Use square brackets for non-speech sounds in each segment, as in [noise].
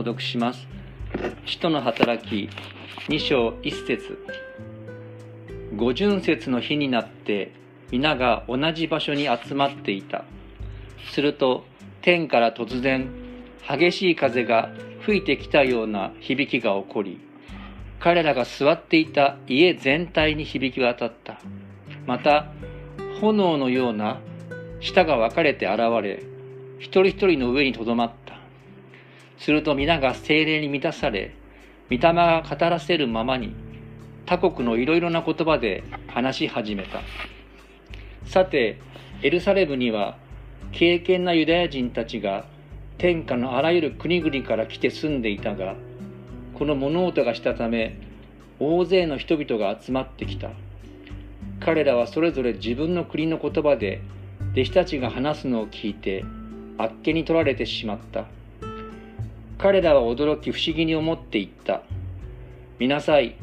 朗読します。使徒の働き2章1節五巡節の日になって皆が同じ場所に集まっていた。すると天から突然激しい風が吹いてきたような響きが起こり、彼らが座っていた家全体に響き渡った。また炎のような舌が分かれて現れ、一人一人の上にとどまった。すると皆が精霊に満たされ、御霊が語らせるままに、他国のいろいろな言葉で話し始めた。さて、エルサレムには、敬虔なユダヤ人たちが、天下のあらゆる国々から来て住んでいたが、この物音がしたため、大勢の人々が集まってきた。彼らはそれぞれ自分の国の言葉で弟子たちが話すのを聞いてあっけに取られてしまった彼らは驚き不思議に思っていった。見なさい。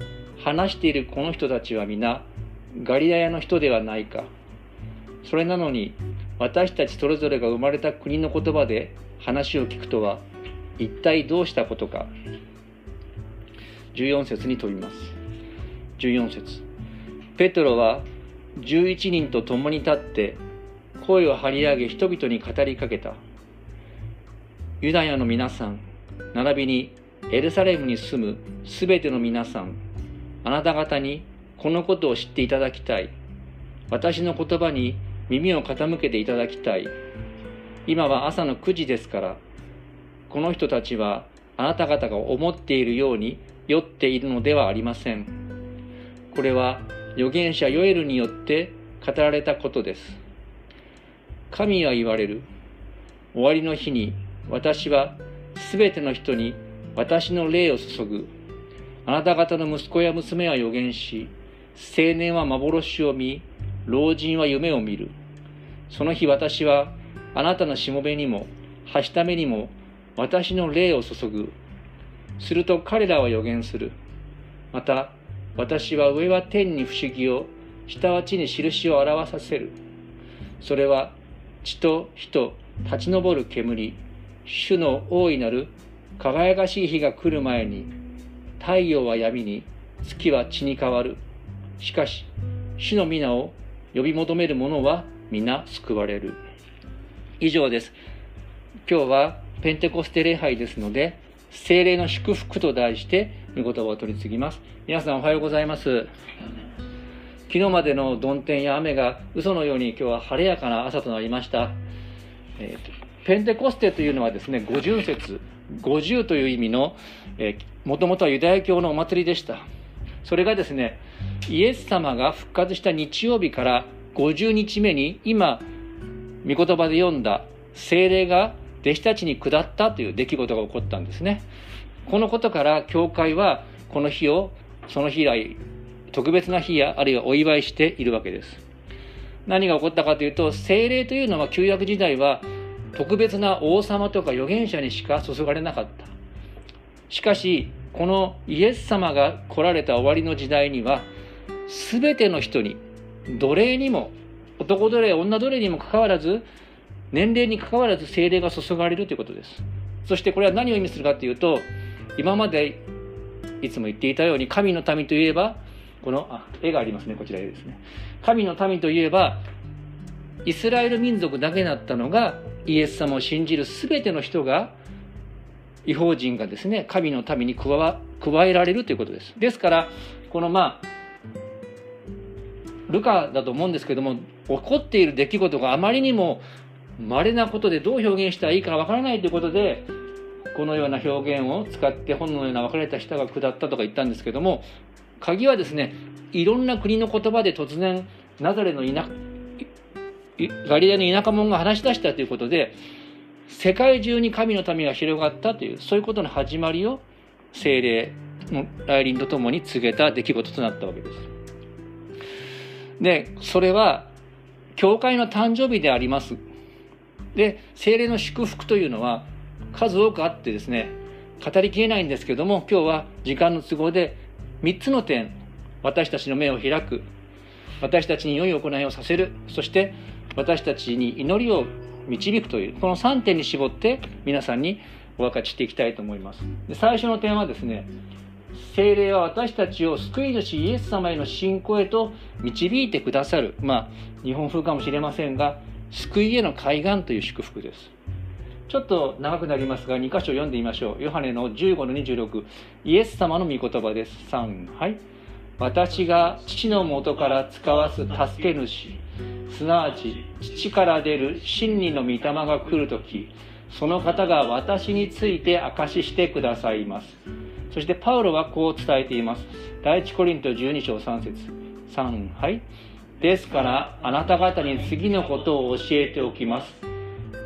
話しているこの人たちは皆ガリラヤの人ではないか。それなのに私たちそれぞれが生まれた国の言葉で話を聞くとは一体どうしたことか。14節に飛びます。14節。ペトロは11人と共に立って声を張り上げ人々に語りかけた。ユダヤの皆さん、並びにエルサレムに住むすべての皆さん、あなた方にこのことを知っていただきたい。私の言葉に耳を傾けていただきたい。今は朝の9時ですから、この人たちはあなた方が思っているように酔っているのではありません。これは預言者ヨエルによって語られたことです。神は言われる。終わりの日に私はすべての人に私の霊を注ぐ。あなた方の息子や娘は予言し、青年は幻を見、老人は夢を見る。その日私はあなたのしもべにも、はしためにも私の霊を注ぐ。すると彼らは予言する。また私は上は天に不思議を、下は地に印を表させる。それは血と火と立ち上る煙、主の大いなる輝かしい日が来る前に、太陽は闇に、月は血に変わる。しかし、主の皆を呼び求める者は皆救われる。以上です。今日はペンテコステ礼拝ですので、精霊の祝福と題して、御言葉を取り次ぎます。皆さんおはようございます。昨日までの曇天や雨が嘘のように今日は晴れやかな朝となりました。えー、ペンテコステというのはですね、五巡節、五十という意味の、えー、もともとはユダヤ教のお祭りでした。それがですね、イエス様が復活した日曜日から50日目に今、御言葉で読んだ精霊が弟子たちに下ったという出来事が起こったんですね。このことから教会はこの日をその日以来特別な日やあるいはお祝いしているわけです。何が起こったかというと精霊というのは旧約時代は特別な王様とか預言者にしか注がれなかった。しかしこのイエス様が来られた終わりの時代には全ての人に奴隷にも男奴隷女奴隷にもかかわらず年齢にかかわらず精霊が注がれるということです。そしてこれは何を意味するかというと今までいつも言っていたように神の民といえばこのあ絵がありますねこちら絵ですね神の民といえばイスラエル民族だけだったのがイエス様を信じる全ての人が違法人がですね神の民に加わ加えられるということです。ですからこのまあルカだと思うんですけども起こっている出来事があまりにも稀なことでどう表現したらいいかわからないということでこのような表現を使って本のような分かれた舌が下ったとか言ったんですけども鍵はですねいろんな国の言葉で突然ナザレの田ガリラの田舎者が話し出したということで世界中に神の民が広がったというそういうことの始まりを精霊の来臨とともに告げた出来事となったわけです。でそれは教会の誕生日であります。で精霊の祝福というのは数多くあってですね語りきれないんですけども今日は時間の都合で3つの点私たちの目を開く私たちに良い行いをさせるそして私たちに祈りを導くというこの3点に絞って皆さんにお分かちしていきたいと思います。で最初の点はですね精霊は私たちを救い主イエス様への信仰へと導いてくださる。まあ日本風かもしれませんが救いへの海岸という祝福です。ちょっと長くなりますが2箇所読んでみましょう。ヨハネの15の26イエス様の御言葉です。3はい。私が父のもとから使わす助け主。すなわち父から出る真理の御霊が来るときその方が私について証ししてくださいます。そしてパウロはこう伝えています。第一コリント12章3節。3はい。ですからあなた方に次のことを教えておきます。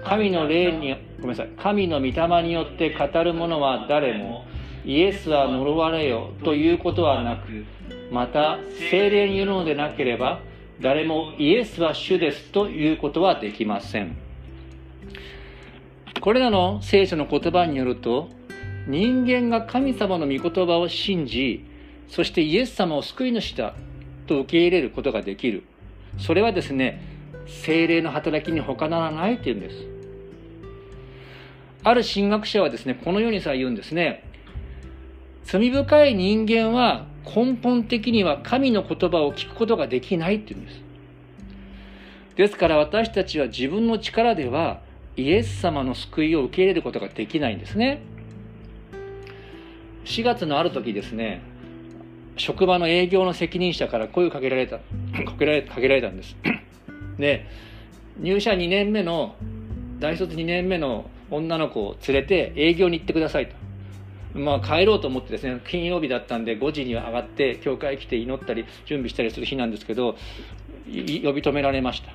神の霊にごめんなさい。神の御霊によって語る者は誰もイエスは呪われよということはなくまた精霊によるのでなければ誰もイエスは主ですということはできません。これらの聖書の言葉によると人間が神様の御言葉を信じそしてイエス様を救い主だと受け入れることができる。それはですね精霊の働きに他ならないというんです。ある神学者はですねこのようにさえ言うんですね。罪深い人間は根本的には神の言葉を聞くことができないっていうんです。ですから私たちは自分の力ではイエス様の救いを受け入れることができないんですね。4月のある時ですね、職場の営業の責任者から声をかけられた、[coughs] かけられかけられたんです。[coughs] で、入社2年目の、大卒2年目の女の子を連れて営業に行ってくださいと。まあ、帰ろうと思ってですね金曜日だったんで5時には上がって教会来て祈ったり準備したりする日なんですけど呼び止められました。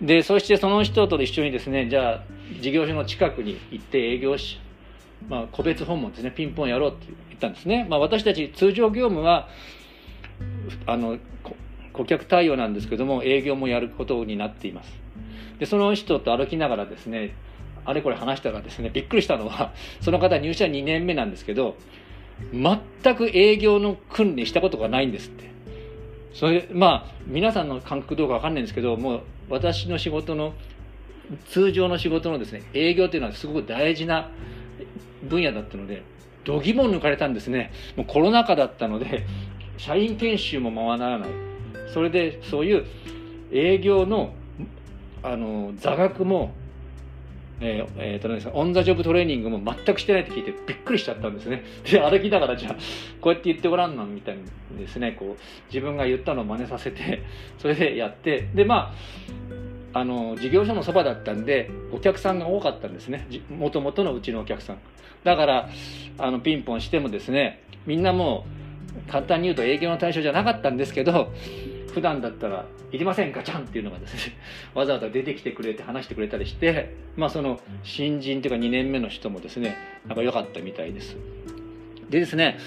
でそしてその人と一緒にですねじゃあ事業所の近くに行って営業し、まあ、個別訪問ですねピンポンやろうって言ったんですね、まあ、私たち通常業務はあの顧客対応なんですけども営業もやることになっています。でその人と歩きながらですねあれこれ話したらですねびっくりしたのはその方入社2年目なんですけど全く営業の訓練したことがないんですって。それまあ皆さんの感覚どうか分かんないんですけどもう私の仕事の通常の仕事のですね営業というのはすごく大事な分野だったので度肝を抜かれたんですね。もうコロナ禍だったので社員研修もままならない。それでそういう営業のあの座学もえーえーとね、オン・ザ・ジョブトレーニングも全くしてないって聞いてびっくりしちゃったんですね。[laughs] で、歩きながらじゃあ、こうやって言ってごらんのみたいにですね、こう、自分が言ったのを真似させて、[laughs] それでやって、で、まあ、あの、事業所のそばだったんで、お客さんが多かったんですね。もともとのうちのお客さん。だから、あの、ピンポンしてもですね、みんなもう、簡単に言うと営業の対象じゃなかったんですけど、普段だったら「いりませんか？ちゃん」っていうのがですねわざわざ出てきてくれて話してくれたりしてまあその新人というか2年目の人もですねなんか良かったみたいです。でですね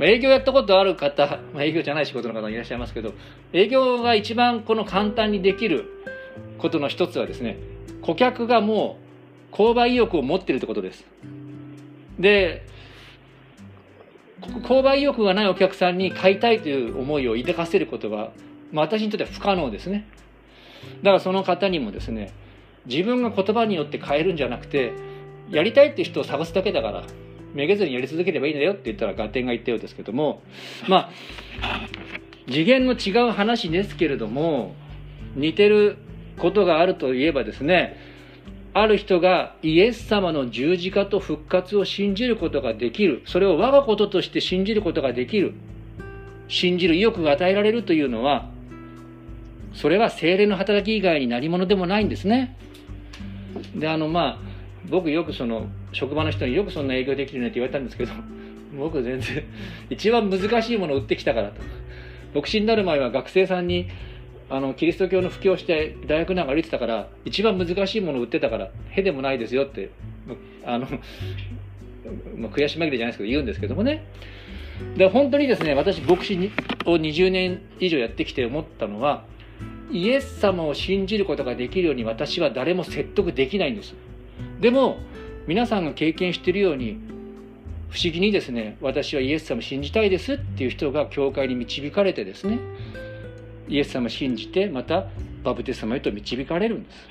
営業やったことある方、まあ、営業じゃない仕事の方もいらっしゃいますけど営業が一番この簡単にできることの一つはですね顧客がもう購買意欲を持ってるってことです。で購買意欲がないお客さんに買いたいという思いを抱かせることがまあ、私にとっては不可能ですね。だからその方にもですね自分が言葉によって変えるんじゃなくてやりたいって人を探すだけだからめげずにやり続ければいいんだよって言ったら合点が言ったようですけどもまあ次元の違う話ですけれども似てることがあるといえばですねある人がイエス様の十字架と復活を信じることができる。それを我がこととして信じることができる。信じる意欲が与えられるというのはそれは精霊の働き以外に何者でもないんですね。であのまあ僕よくその職場の人によくそんな営業できるねって言われたんですけど [laughs] 僕全然一番難しいものを売ってきたからと牧師になる前は学生さんにあのキリスト教の布教して大学なんか歩いてたから一番難しいものを売ってたからへでもないですよってあの、まあ、悔し紛れじゃないですけど言うんですけどもねで本当にですね私牧師を20年以上やってきて思ったのはイエス様を信じることができるように私は誰も説得できないんです。でも皆さんが経験しているように不思議にですね私はイエス様を信じたいですっていう人が教会に導かれてですねイエス様を信じてまたバプテスマへと導かれるんです。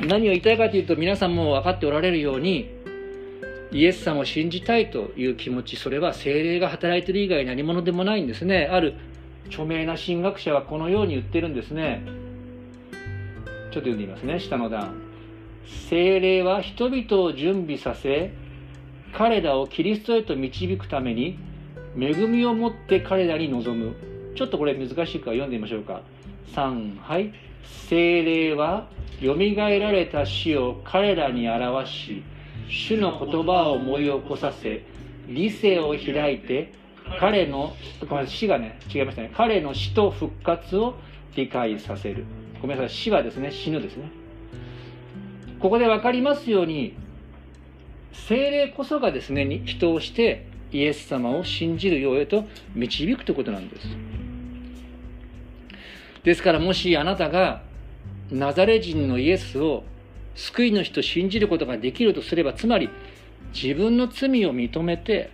何を言いたいかというと皆さんも分かっておられるようにイエス様を信じたいという気持ちそれは精霊が働いている以外何者でもないんですね。ある著名な神学者はこのように言ってるんですね。ちょっと読んでみますね。下の段。精霊は人々を準備させ彼らをキリストへと導くために恵みを持って彼らに臨む。ちょっとこれ難しいから読んでみましょうか。3はい。精霊はよみがえられた死を彼らに表し主の言葉を思い起こさせ理性を開いて彼のごめん死がね違いましたね。彼の死と復活を理解させる。ごめんなさい死はですね死ぬですね。ここで分かりますように精霊こそがですね人をしてイエス様を信じるようへと導くということなんです。ですからもしあなたがナザレ人のイエスを救い主と信じることができるとすればつまり自分の罪を認めて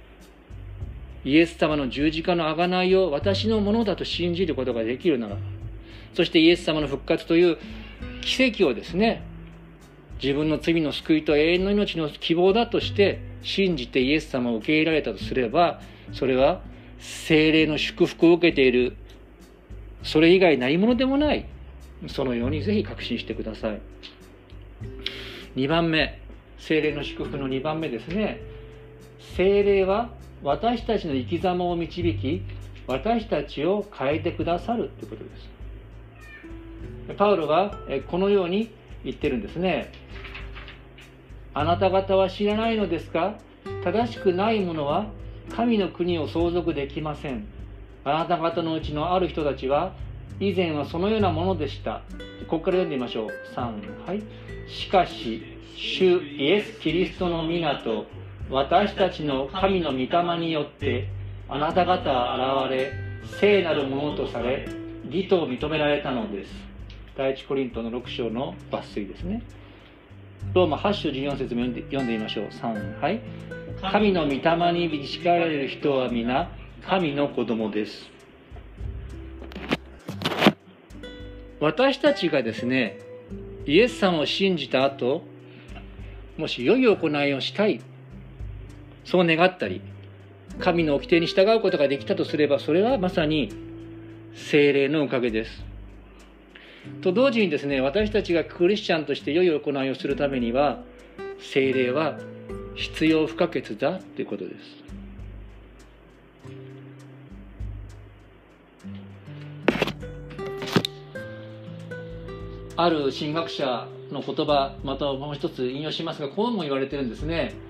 イエス様の十字架の贖いを私のものだと信じることができるならそしてイエス様の復活という奇跡をですね自分の罪の救いと永遠の命の希望だとして信じてイエス様を受け入れられたとすればそれは精霊の祝福を受けているそれ以外何者でもないそのようにぜひ確信してください。2番目精霊の祝福の2番目ですね。精霊は私たちの生き様を導き私たちを変えてくださるということです。パウロはこのように言ってるんですね。あなた方は知らないのですか？正しくない者は神の国を相続できません。あなた方のうちのある人たちは以前はそのようなものでした。ここから読んでみましょう。3はい。しかし主イエス・キリストの皆と私たちの神の御霊によってあなた方は現れ聖なるものとされ義と認められたのです。第一コリントの6章の抜粋ですね。ローマ8章14節も読んで読んでみましょう。3はい。神の御霊に導かれる人は皆神の子供です。私たちがですねイエス様を信じた後もし良い行いをしたいそう願ったり神の掟に従うことができたとすればそれはまさに精霊のおかげです。と同時にですね私たちがクリスチャンとして良い行いをするためには精霊は必要不可欠だということです。ある神学者の言葉またもう一つ引用しますがこうも言われてるんですね。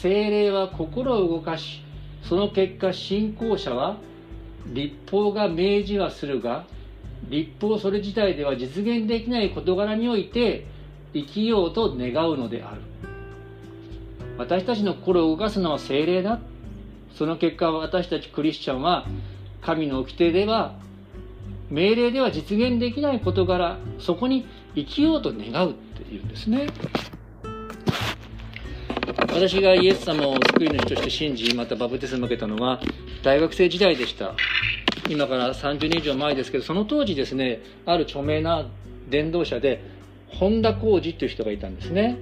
精霊は心を動かしその結果信仰者は立法が命じはするが立法それ自体では実現できない事柄において生きようと願うのである。私たちの心を動かすのは精霊だ。その結果私たちクリスチャンは神の掟では命令では実現できない事柄そこに生きようと願うっていうんですね。私がイエス様を救い主として信じまたバプテスマ受けたのは大学生時代でした。今から30年以上前ですけどその当時ですねある著名な伝道者で本田浩二という人がいたんですね。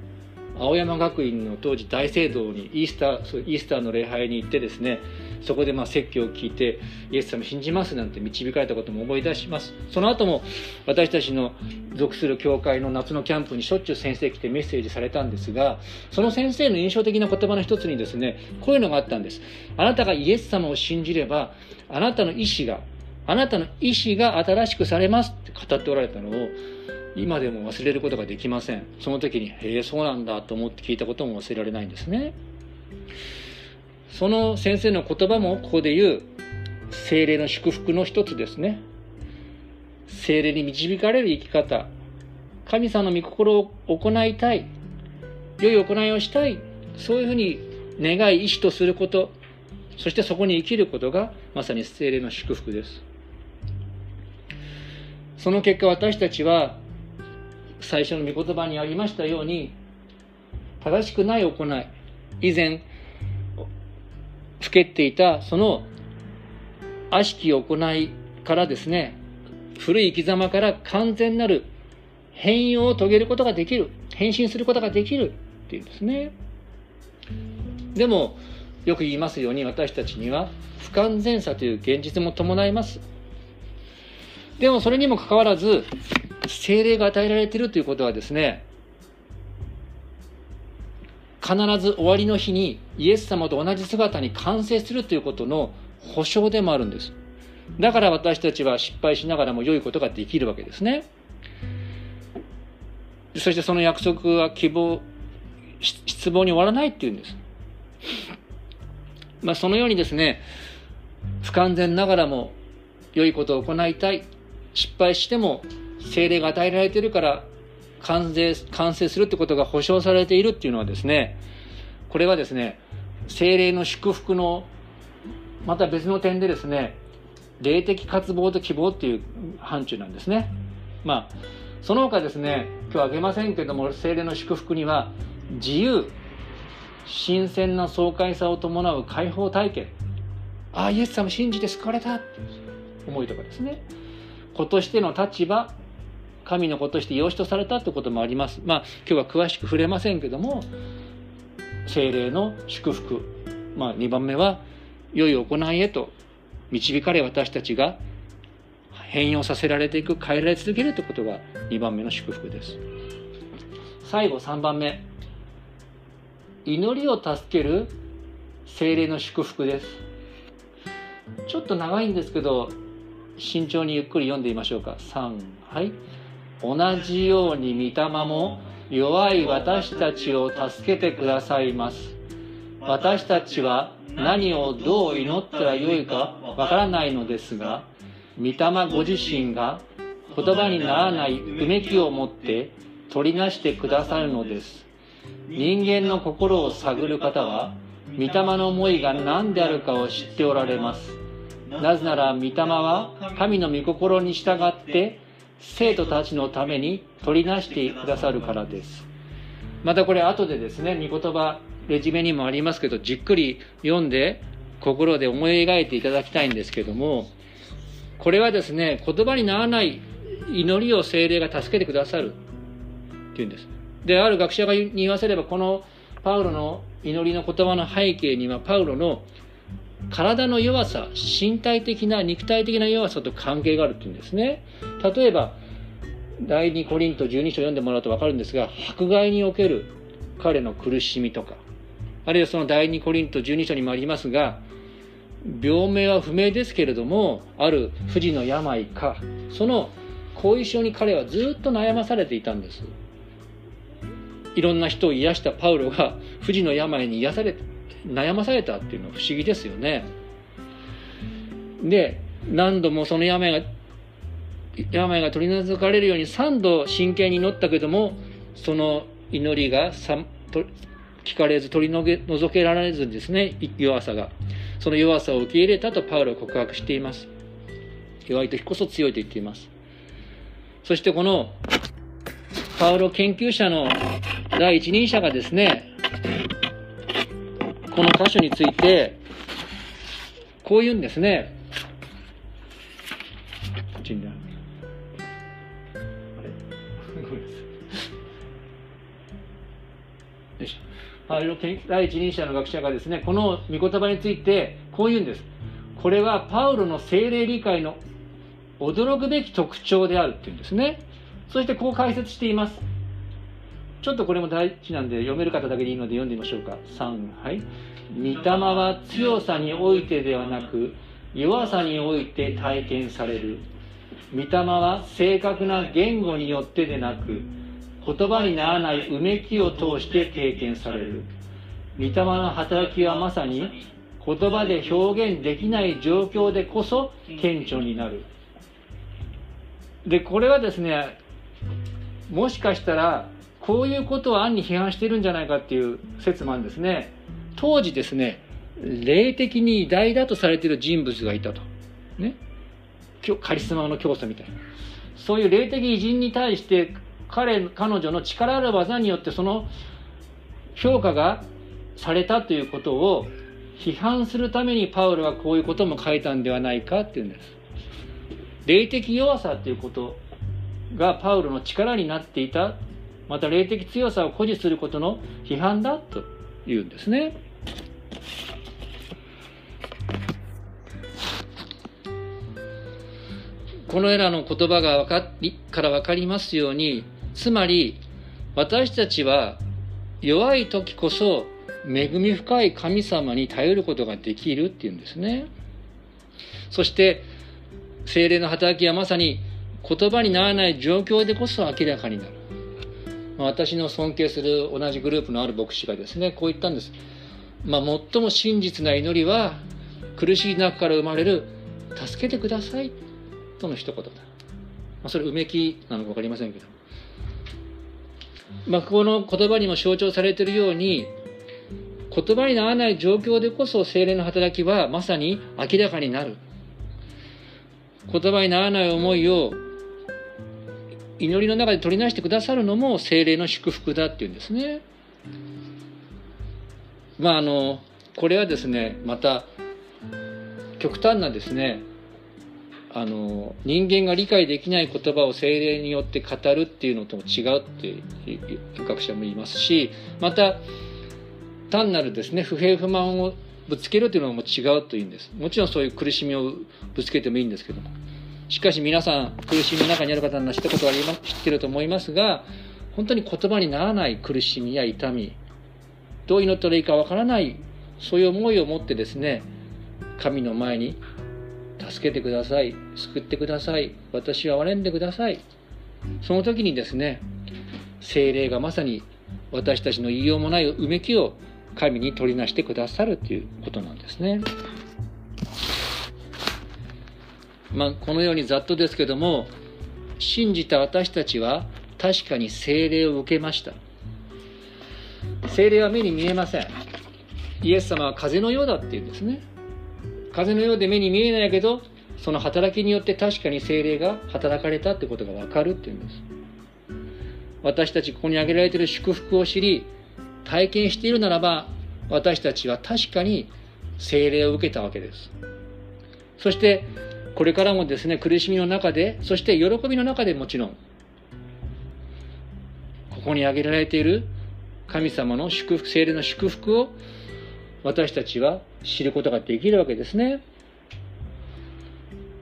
青山学院の当時大聖堂にイースターイースターの礼拝に行ってですねそこでまあ説教を聞いてイエス様信じますなんて導かれたことも思い出します。その後も私たちの属する教会の夏のキャンプにしょっちゅう先生来てメッセージされたんですがその先生の印象的な言葉の一つにですねこういうのがあったんです。あなたがイエス様を信じればあなたの意志があなたの意志が新しくされますって語っておられたのを今でも忘れることができません。その時にへえそうなんだと思って聞いたことも忘れられないんですね。その先生の言葉もここで言う精霊の祝福の一つですね。精霊に導かれる生き方。神様の御心を行いたい。良い行いをしたい。そういうふうに願い意志とすること。そしてそこに生きることがまさに精霊の祝福です。その結果私たちは最初の御言葉にありましたように正しくない行い。以前老けていたその悪しき行いからですね古い生き様から完全なる変容を遂げることができる変身することができるっていうんですね。でもよく言いますように私たちには不完全さという現実も伴います。でもそれにもかかわらず精霊が与えられているということはですね必ず終わりの日にイエス様と同じ姿に完成するということの保証でもあるんです。だから私たちは失敗しながらも良いことができるわけですね。そしてその約束は希望失望に終わらないっていうんです。まあそのようにですね不完全ながらも良いことを行いたい。失敗しても精霊が与えられているから完成完成するってことが保証されているっていうのはですねこれはですね精霊の祝福のまた別の点でですね霊的渇望と希望っていう範疇なんですね。まあその他ですね今日はあげませんけども精霊の祝福には自由新鮮な爽快さを伴う解放体験。ああイエス様信じて救われたって思いとかですね。子としての立場神の子として養子とされたってこともあります。まあ今日は詳しく触れませんけども精霊の祝福。まあ2番目は良い行いへと導かれ私たちが変容させられていく変えられ続けるということが2番目の祝福です。最後3番目。祈りを助ける精霊の祝福です。ちょっと長いんですけど慎重にゆっくり読んでみましょうか。3はい。同じように御霊も弱い私たちを助けてくださいます。私たちは何をどう祈ったらよいかわからないのですが御霊ご自身が言葉にならないうめきを持って取りなしてくださるのです。人間の心を探る方は御霊の思いが何であるかを知っておられます。なぜなら御霊は神の御心に従って生徒たちのために取りなしてくださるからです。またこれ後でですね御言葉レジュメにもありますけどじっくり読んで心で思い描いていただきたいんですけどもこれはですね言葉にならない祈りを精霊が助けてくださるっていうんです。である学者がに言わせればこのパウロの祈りの言葉の背景にはパウロの体の弱さ身体的な肉体的な弱さと関係があるっていうんですね。例えば第2コリント12章読んでもらうと分かるんですが迫害における彼の苦しみとかあるいはその第2コリント12章にもありますが病名は不明ですけれどもある不治の病かその後遺症に彼はずっと悩まされていたんです。いろんな人を癒したパウロが不治の病に癒され悩まされたっていうのは不思議ですよね。で何度もその病が病が取り除かれるように3度真剣に祈ったけどもその祈りが聞かれず取り除けられずですね弱さがその弱さを受け入れたとパウロは告白しています。弱い時こそ強いと言っています。そしてこのパウロ研究者の第一人者がですねこの箇所についてこう言うんですね。第一人者の学者がですねこの御言葉についてこう言うんです。これはパウロの精霊理解の驚くべき特徴であるっていうんですね。そしてこう解説しています。ちょっとこれも大事なんで読める方だけでいいので読んでみましょうか。3はい。御霊は強さにおいてではなく弱さにおいて体験される。御霊は正確な言語によってでなく言葉にならないうめきを通して経験される。御霊の働きはまさに言葉で表現できない状況でこそ顕著になる。でこれはですねもしかしたらこういうことを暗に批判してるんじゃないかっていう説もあるんですね。当時ですね霊的に偉大だとされている人物がいたと。ね。カリスマの教祖みたいな。そういう霊的偉人に対して彼彼女の力ある技によってその評価がされたということを批判するためにパウロはこういうことも書いたんではないかっていうんです。霊的弱さということがパウロの力になっていたまた霊的強さを誇示することの批判だというんですね。このエラの言葉がかりから分かりますようにつまり私たちは弱い時こそ恵み深い神様に頼ることができるっていうんですね。そして精霊の働きはまさに言葉にならない状況でこそ明らかになる。私の尊敬する同じグループのある牧師がですね、こう言ったんです。まあ、最も真実な祈りは、苦しい中から生まれる、助けてください、との一言だ。まあ、それ、うめきなのか分かりませんけど。まあ、この言葉にも象徴されているように、言葉にならない状況でこそ精霊の働きはまさに明らかになる。言葉にならない思いを祈りの中で取りなしてくださるのも精霊の祝福だっていうんですね。まああのこれはですねまた極端なですねあの人間が理解できない言葉を精霊によって語るっていうのとも違うっていう学者も言いますしまた単なるですね不平不満をぶつけるというのも違うというんですもちろんそういう苦しみをぶつけてもいいんですけどもしかし皆さん苦しみの中にある方は知ったことは知ってると思いますが本当に言葉にならない苦しみや痛みどう祈ったらいいかわからないそういう思いを持ってですね神の前に助けてください救ってください私は憐んでくださいその時にですね精霊がまさに私たちの言いようもないうめきを神に取りなしてくださるということなんですね。まあ、このようにざっとですけども信じた私たちは確かに精霊を受けました。精霊は目に見えません。イエス様は風のようだっていうんですね。風のようで目に見えないけどその働きによって確かに精霊が働かれたってことが分かるっていうんです。私たちここに挙げられている祝福を知り体験しているならば私たちは確かに精霊を受けたわけです。そしてこれからもですね苦しみの中でそして喜びの中でもちろんここに挙げられている神様の祝福精霊の祝福を私たちは知ることができるわけですね。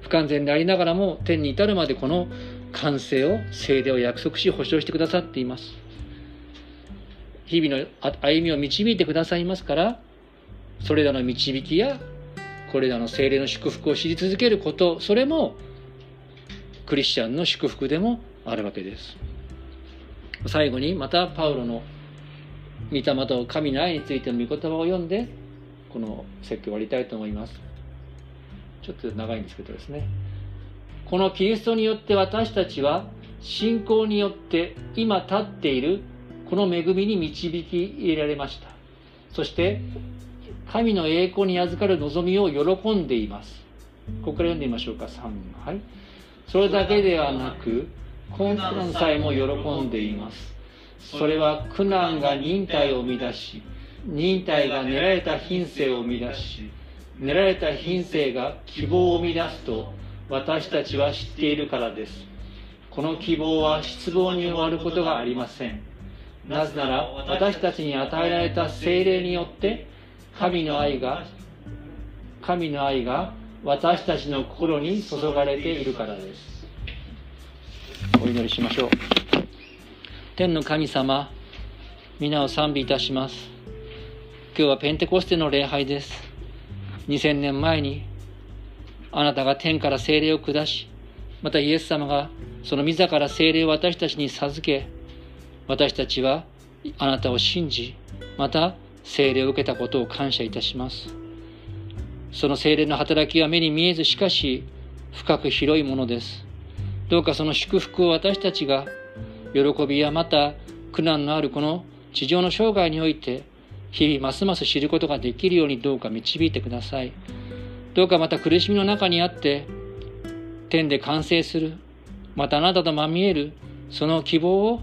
不完全でありながらも天に至るまでこの完成を精霊を約束し保証してくださっています。日々の歩みを導いてくださいますからそれらの導きやこれらの精霊の祝福を知り続けることそれもクリスチャンの祝福でもあるわけです。最後にまたパウロの御霊と神の愛についての御言葉を読んでこの説教を終わりたいと思います。ちょっと長いんですけどですね。このキリストによって私たちは信仰によって今立っているこの恵みに導き入れられました。そして神の栄光に預かる望みを喜んでいます。ここから読んでみましょうか、3はい。それだけではなく、困難さえも喜んでいます。それは苦難が忍耐を生み出し、忍耐が練られた品性を生み出し、練られた品性が希望を生み出すと私たちは知っているからです。この希望は失望に終わることがありません。なぜなら私たちに与えられた精霊によって神の愛が神の愛が私たちの心に注がれているからです。お祈りしましょう。天の神様皆を賛美いたします。今日はペンテコステの礼拝です。2000年前にあなたが天から精霊を下しまたイエス様がその自ら精霊を私たちに授け私たちはあなたを信じまた聖霊を受けたことを感謝いたします。その聖霊の働きは目に見えず、しかし深く広いものです。どうかその祝福を私たちが喜びやまた苦難のあるこの地上の生涯において日々ますます知ることができるようにどうか導いてください。どうかまた苦しみの中にあって天で完成するまたあなたとまみえるその希望を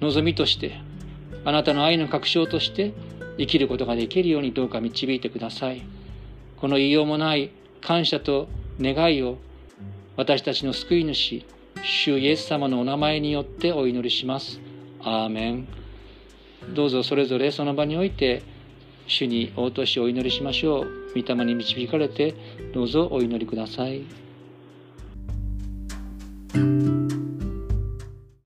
望みとしてあなたの愛の確証として生きることができるようにどうか導いてください。この言いようもない感謝と願いを私たちの救い主、主イエス様のお名前によってお祈りします。アーメン。どうぞそれぞれその場において主に応答しお祈りしましょう。御霊に導かれてどうぞお祈りください。